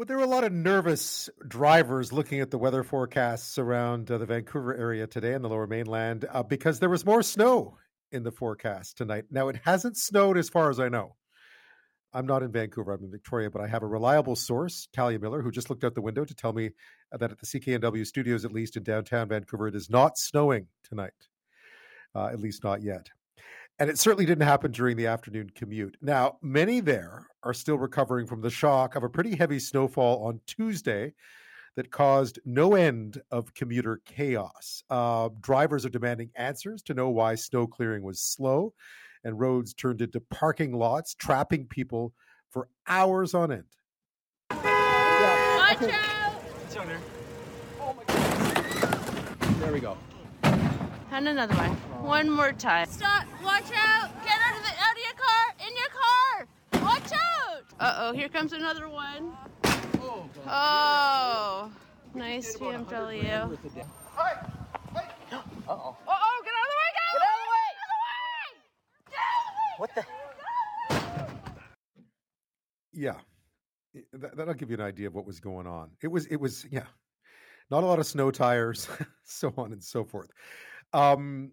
Well, there were a lot of nervous drivers looking at the weather forecasts around uh, the Vancouver area today and the lower mainland uh, because there was more snow in the forecast tonight. Now, it hasn't snowed as far as I know. I'm not in Vancouver, I'm in Victoria, but I have a reliable source, Talia Miller, who just looked out the window to tell me that at the CKNW studios, at least in downtown Vancouver, it is not snowing tonight, uh, at least not yet. And it certainly didn't happen during the afternoon commute. Now, many there are still recovering from the shock of a pretty heavy snowfall on Tuesday that caused no end of commuter chaos. Uh, drivers are demanding answers to know why snow clearing was slow and roads turned into parking lots, trapping people for hours on end. Watch out! It's on there. Oh my God. There we go. And another one. One more time. Stop! Watch out! Get out of the out of your car! In your car! Watch out! Uh oh, here comes another one. Oh, God. Oh, nice BMW. Hi. Hi. Uh oh. Oh, oh, get out of the way! Get out of the way! Get out of the way! What the? Yeah, that, that'll give you an idea of what was going on. It was, it was, yeah, not a lot of snow tires, so on and so forth. Um,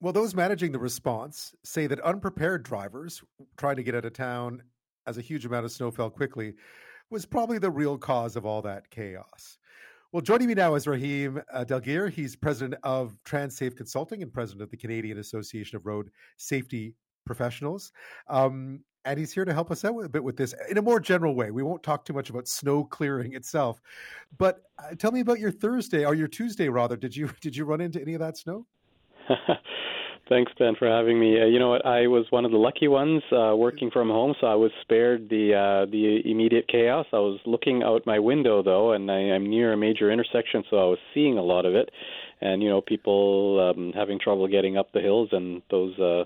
well, those managing the response say that unprepared drivers trying to get out of town as a huge amount of snow fell quickly was probably the real cause of all that chaos. Well, joining me now is Raheem uh, Dilgir. He's president of TranSafe Consulting and president of the Canadian Association of Road Safety Professionals. Um, and he's here to help us out a bit with this in a more general way. We won't talk too much about snow clearing itself, but uh, tell me about your Thursday or your Tuesday rather. Did you did you run into any of that snow? Thanks, Ben, for having me. Uh, you know what? I was one of the lucky ones uh, working from home, so I was spared the uh, the immediate chaos. I was looking out my window though, and I, I'm near a major intersection, so I was seeing a lot of it, and you know, people um, having trouble getting up the hills, and those, uh,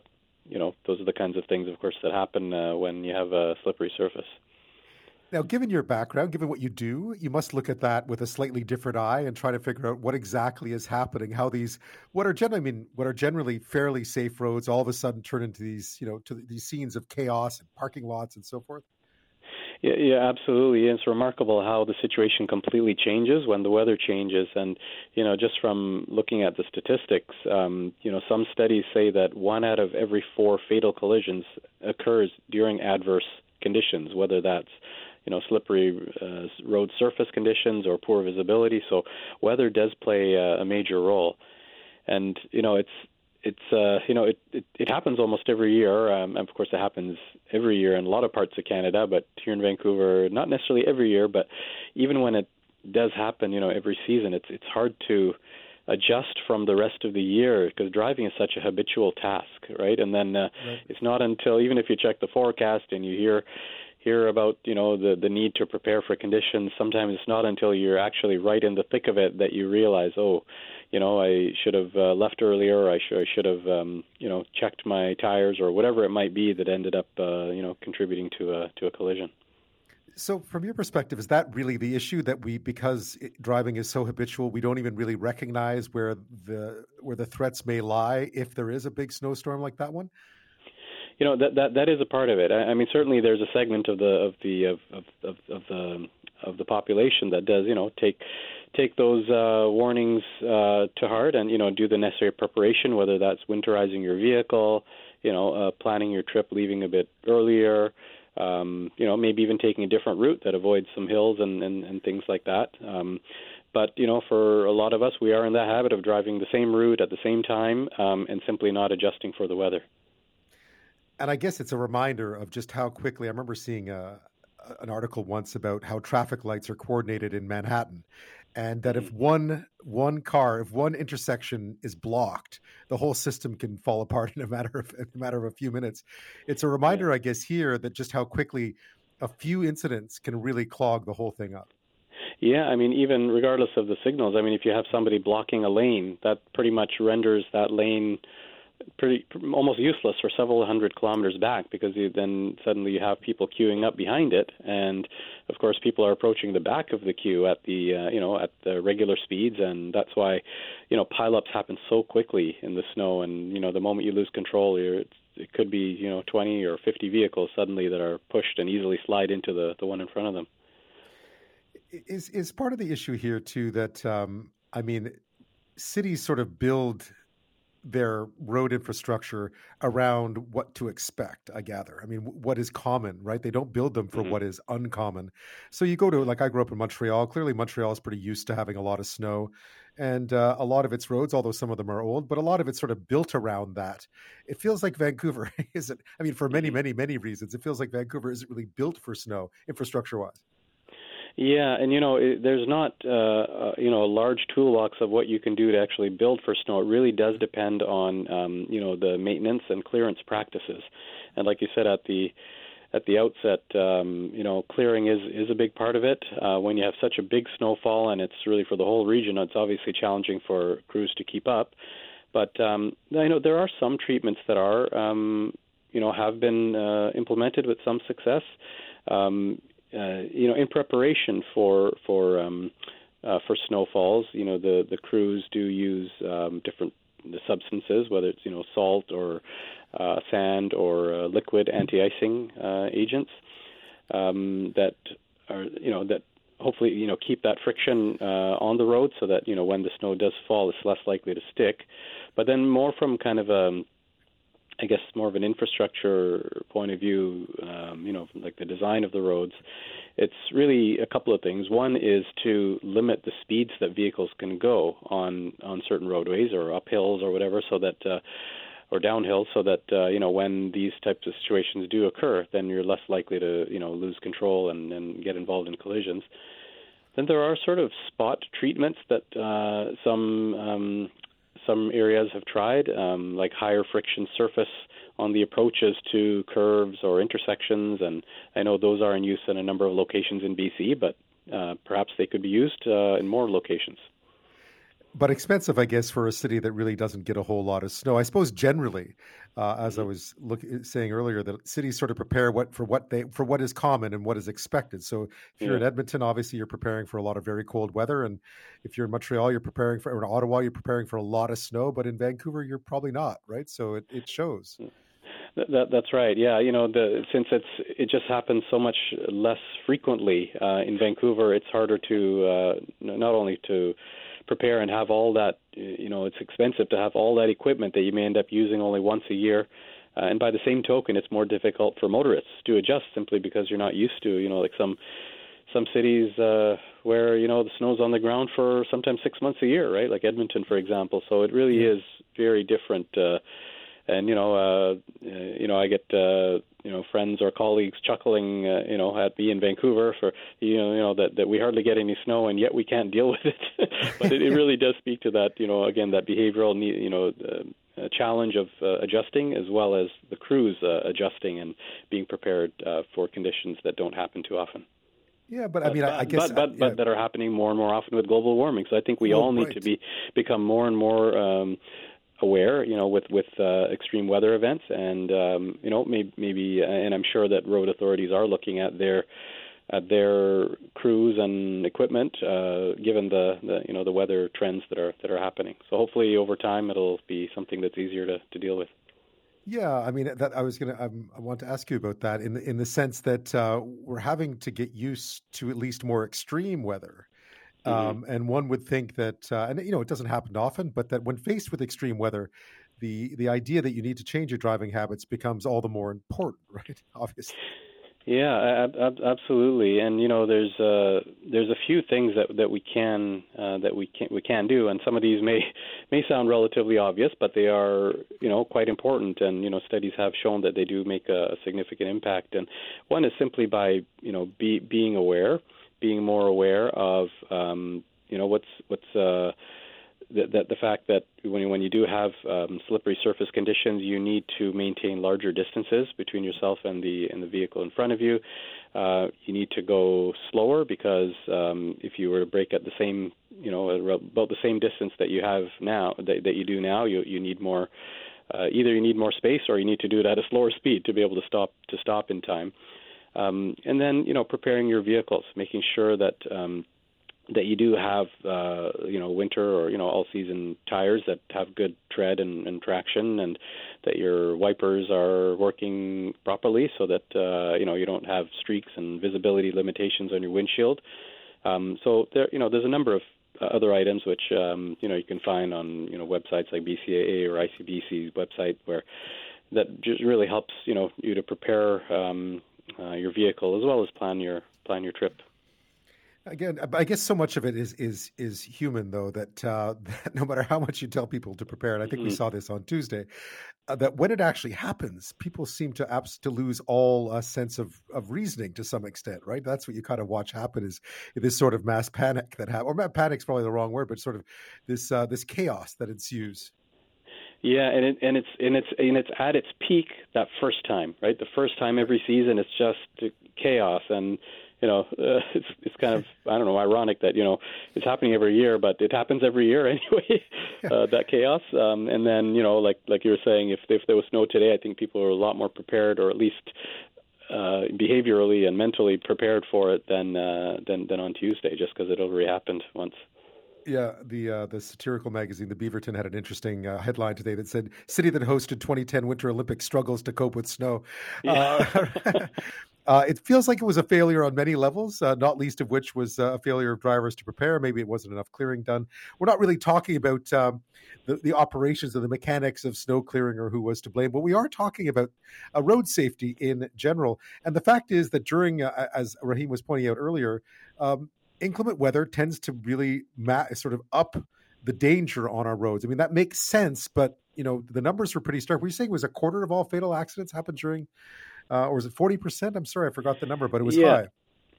you know, those are the kinds of things, of course, that happen uh, when you have a slippery surface. Now, given your background, given what you do, you must look at that with a slightly different eye and try to figure out what exactly is happening. How these, what are generally, I mean, what are generally fairly safe roads, all of a sudden turn into these, you know, to these scenes of chaos and parking lots and so forth. Yeah, yeah, absolutely. It's remarkable how the situation completely changes when the weather changes. And, you know, just from looking at the statistics, um, you know, some studies say that one out of every four fatal collisions occurs during adverse conditions, whether that's you know slippery uh, road surface conditions or poor visibility. So weather does play a, a major role, and you know it's it's uh, you know it, it it happens almost every year. Um, and of course, it happens every year in a lot of parts of Canada, but here in Vancouver, not necessarily every year. But even when it does happen, you know, every season, it's it's hard to adjust from the rest of the year because driving is such a habitual task, right? And then uh, right. it's not until even if you check the forecast and you hear hear about you know the the need to prepare for conditions sometimes it's not until you're actually right in the thick of it that you realize oh you know I should have uh, left earlier or I should I should have um, you know checked my tires or whatever it might be that ended up uh, you know contributing to a to a collision so, from your perspective, is that really the issue that we, because driving is so habitual, we don't even really recognize where the where the threats may lie if there is a big snowstorm like that one? You know that that that is a part of it. I, I mean, certainly there's a segment of the of the of of of, of the of the population that does you know take take those uh, warnings uh, to heart and you know do the necessary preparation, whether that's winterizing your vehicle, you know, uh, planning your trip, leaving a bit earlier. Um, you know, maybe even taking a different route that avoids some hills and, and, and things like that. Um, but you know, for a lot of us, we are in the habit of driving the same route at the same time um, and simply not adjusting for the weather and I guess it's a reminder of just how quickly. I remember seeing a, an article once about how traffic lights are coordinated in Manhattan, and that if mm-hmm. one one car, if one intersection is blocked, the whole system can fall apart in a matter of in a matter of a few minutes. It's a reminder, yeah. I guess, here that just how quickly a few incidents can really clog the whole thing up. Yeah, I mean, even regardless of the signals, I mean, if you have somebody blocking a lane, that pretty much renders that lane pretty almost useless for several hundred kilometers back because you, then suddenly you have people queuing up behind it, and of course people are approaching the back of the queue at the uh, you know at the regular speeds, and that's why you know pileups happen so quickly in the snow, and you know the moment you lose control, you're it could be you know 20 or 50 vehicles suddenly that are pushed and easily slide into the the one in front of them. Is is part of the issue here too that um, I mean, cities sort of build their road infrastructure around what to expect i gather. I mean what is common right? They don't build them for mm-hmm. what is uncommon. So you go to like i grew up in montreal. Clearly montreal is pretty used to having a lot of snow. And uh, a lot of its roads although some of them are old but a lot of it's sort of built around that. It feels like vancouver isn't i mean for many mm-hmm. many many reasons it feels like vancouver isn't really built for snow infrastructure wise yeah, and you know, it, there's not uh, uh, you know a large toolbox of what you can do to actually build for snow. It really does depend on um, you know the maintenance and clearance practices, and like you said at the at the outset, um, you know, clearing is is a big part of it. Uh, when you have such a big snowfall, and it's really for the whole region, it's obviously challenging for crews to keep up. But um, I know there are some treatments that are, um, you know, have been uh, implemented with some success. Um, uh, you know, in preparation for for um, uh, for snowfalls, you know, the the crews do use um, different substances, whether it's you know salt or uh, sand or uh, liquid anti-icing uh, agents um, that are you know that hopefully you know keep that friction uh, on the road so that you know when the snow does fall, it's less likely to stick. But then more from kind of a I guess more of an infrastructure point of view, um, you know, like the design of the roads, it's really a couple of things. One is to limit the speeds that vehicles can go on on certain roadways or up hills or whatever, so that uh, or downhill, so that uh, you know when these types of situations do occur, then you're less likely to you know lose control and, and get involved in collisions. Then there are sort of spot treatments that uh, some um, some areas have tried, um, like higher friction surface on the approaches to curves or intersections, and I know those are in use in a number of locations in BC, but uh, perhaps they could be used uh, in more locations but expensive, I guess, for a city that really doesn't get a whole lot of snow. I suppose generally, uh, as I mm-hmm. was look, saying earlier, that cities sort of prepare what for what they for what is common and what is expected. So if you're in Edmonton, obviously you're preparing for a lot of very cold weather, and if you're in Montreal, you're preparing for or in Ottawa, you're preparing for a lot of snow. But in Vancouver, you're probably not, right? So it, it shows. Mm. That, that's right. Yeah, you know, the, since it's it just happens so much less frequently uh, in Vancouver, it's harder to uh, not only to prepare and have all that. You know, it's expensive to have all that equipment that you may end up using only once a year. Uh, and by the same token, it's more difficult for motorists to adjust simply because you're not used to, you know, like some some cities uh, where you know the snow's on the ground for sometimes six months a year, right? Like Edmonton, for example. So it really is very different. Uh, and you know, uh, you know, I get uh, you know friends or colleagues chuckling, uh, you know, at me in Vancouver for you know, you know that that we hardly get any snow and yet we can't deal with it. but it, it really does speak to that, you know, again that behavioral, need, you know. Uh, challenge of uh, adjusting as well as the crews uh, adjusting and being prepared uh, for conditions that don't happen too often. Yeah, but I mean, I guess, but but, yeah. but that are happening more and more often with global warming. So I think we oh, all need right. to be become more and more um, aware, you know, with with uh, extreme weather events, and um, you know, maybe, maybe, and I'm sure that road authorities are looking at their at their crews and equipment, uh, given the, the you know the weather trends that are that are happening. So hopefully, over time, it'll be something that's easier to, to deal with. Yeah, I mean, that I was gonna. Um, I want to ask you about that in the in the sense that uh, we're having to get used to at least more extreme weather. Mm-hmm. Um, and one would think that, uh, and you know, it doesn't happen often, but that when faced with extreme weather, the the idea that you need to change your driving habits becomes all the more important, right? Obviously. Yeah, ab- ab- absolutely. And you know, there's uh, there's a few things that that we can uh, that we can we can do, and some of these may may sound relatively obvious, but they are you know quite important. And you know, studies have shown that they do make a, a significant impact. And one is simply by you know be, being aware being more aware of um, you know what's what's uh, the, the, the fact that when when you do have um, slippery surface conditions, you need to maintain larger distances between yourself and the and the vehicle in front of you. Uh, you need to go slower because um, if you were to brake at the same you know about the same distance that you have now that, that you do now, you you need more. Uh, either you need more space or you need to do it at a slower speed to be able to stop to stop in time. Um, and then, you know, preparing your vehicles, making sure that um, that you do have uh, you know winter or you know all season tires that have good tread and, and traction, and that your wipers are working properly so that uh, you know you don't have streaks and visibility limitations on your windshield. Um, so there you know there's a number of uh, other items which um, you know you can find on you know websites like BCAA or ICBC's website where that just really helps you know you to prepare um, uh, your vehicle as well as plan your plan your trip. Again i guess so much of it is is is human though that, uh, that no matter how much you tell people to prepare and i think mm-hmm. we saw this on tuesday uh, that when it actually happens people seem to abs- to lose all uh, sense of of reasoning to some extent right? That's what you kind of watch happen is this sort of mass panic that happens or panic's probably the wrong word but sort of this uh, this chaos that ensues yeah, and it, and it's and it's and it's at its peak that first time, right? The first time every season, it's just chaos, and you know, uh, it's it's kind of I don't know ironic that you know it's happening every year, but it happens every year anyway. uh, that chaos, um, and then you know, like like you were saying, if if there was snow today, I think people are a lot more prepared, or at least uh, behaviorally and mentally prepared for it than uh, than than on Tuesday, just because it already happened once. Yeah, the uh, the satirical magazine, the Beaverton, had an interesting uh, headline today that said "City that hosted 2010 Winter Olympics struggles to cope with snow." Yeah. Uh, Uh, it feels like it was a failure on many levels, uh, not least of which was uh, a failure of drivers to prepare. Maybe it wasn't enough clearing done. We're not really talking about um, the, the, operations of the mechanics of snow clearing or who was to blame, but we are talking about uh, road safety in general. And the fact is that during, uh, as Raheem was pointing out earlier, um, inclement weather tends to really ma- sort of up the danger on our roads. I mean, that makes sense, but you know the numbers were pretty stark. Were you saying it was a quarter of all fatal accidents happened during uh, or was it 40%? I'm sorry, I forgot the number, but it was yeah. high.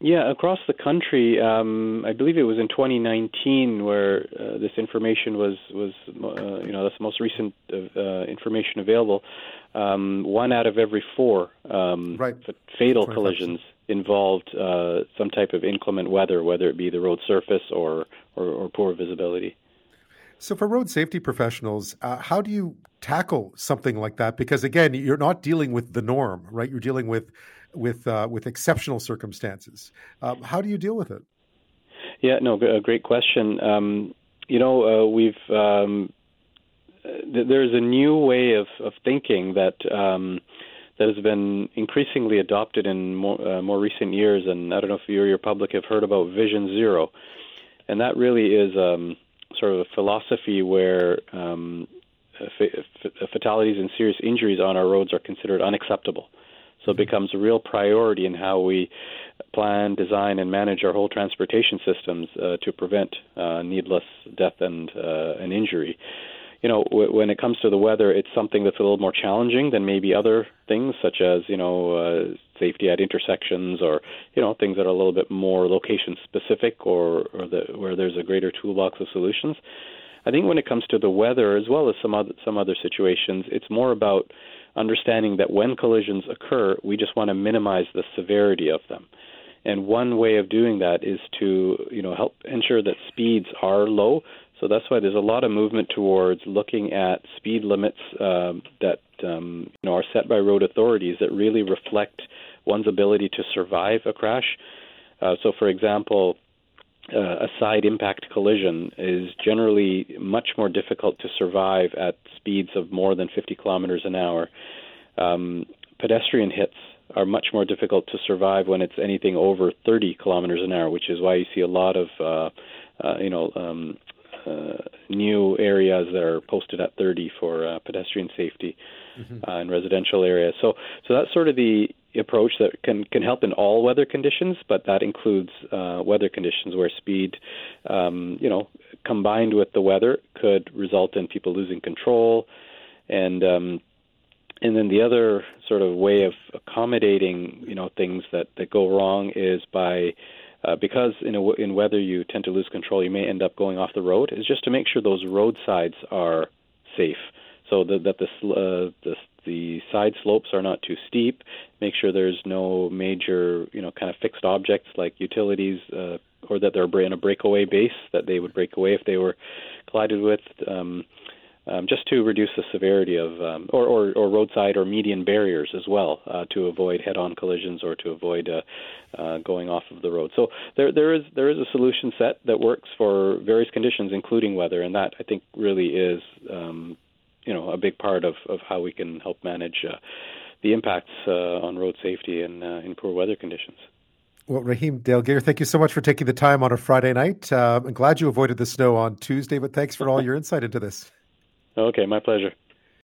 Yeah, across the country, um, I believe it was in 2019 where uh, this information was was uh, you know that's the most recent uh, information available. Um, one out of every four um, right. fatal collisions involved uh, some type of inclement weather, whether it be the road surface or, or, or poor visibility. So, for road safety professionals, uh, how do you tackle something like that? Because again, you're not dealing with the norm, right? You're dealing with with uh, with exceptional circumstances. Um, how do you deal with it? Yeah, no, a great question. Um, you know, uh, we've um, th- there's a new way of, of thinking that um, that has been increasingly adopted in more, uh, more recent years, and I don't know if you or your public have heard about Vision Zero, and that really is um, sort of a philosophy where um, fatalities and serious injuries on our roads are considered unacceptable. So it mm-hmm. becomes a real priority in how we plan, design, and manage our whole transportation systems uh, to prevent uh, needless death and uh, and injury you know, w- when it comes to the weather, it's something that's a little more challenging than maybe other things, such as you know, uh, safety at intersections, or you know, things that are a little bit more location specific, or or the, where there's a greater toolbox of solutions. I think when it comes to the weather, as well as some other some other situations, it's more about understanding that when collisions occur, we just want to minimize the severity of them. And one way of doing that is to, you know, help ensure that speeds are low so that's why there's a lot of movement towards looking at speed limits um, that um, you know are set by road authorities that really reflect one's ability to survive a crash. Uh, so, for example, uh, a side impact collision is generally much more difficult to survive at speeds of more than 50 kilometers an hour. Um, pedestrian hits are much more difficult to survive when it's anything over 30 kilometers an hour, which is why you see a lot of uh, uh, you know um, uh, new areas that are posted at 30 for uh, pedestrian safety mm-hmm. uh, in residential areas. So, so that's sort of the approach that can can help in all weather conditions, but that includes uh, weather conditions where speed, um, you know, combined with the weather could result in people losing control, and um, and then the other sort of way of accommodating, you know, things that that go wrong is by uh, because in, a, in weather you tend to lose control, you may end up going off the road. Is just to make sure those roadsides are safe, so that, that the, uh, the the side slopes are not too steep. Make sure there's no major, you know, kind of fixed objects like utilities, uh, or that they're in a breakaway base that they would break away if they were collided with. Um, um, just to reduce the severity of, um, or, or, or, roadside or median barriers as well, uh, to avoid head-on collisions or to avoid uh, uh, going off of the road. So there, there is there is a solution set that works for various conditions, including weather, and that I think really is, um, you know, a big part of, of how we can help manage uh, the impacts uh, on road safety in uh, in poor weather conditions. Well, Raheem Gear, thank you so much for taking the time on a Friday night. I'm glad you avoided the snow on Tuesday, but thanks for all your insight into this. Okay, my pleasure.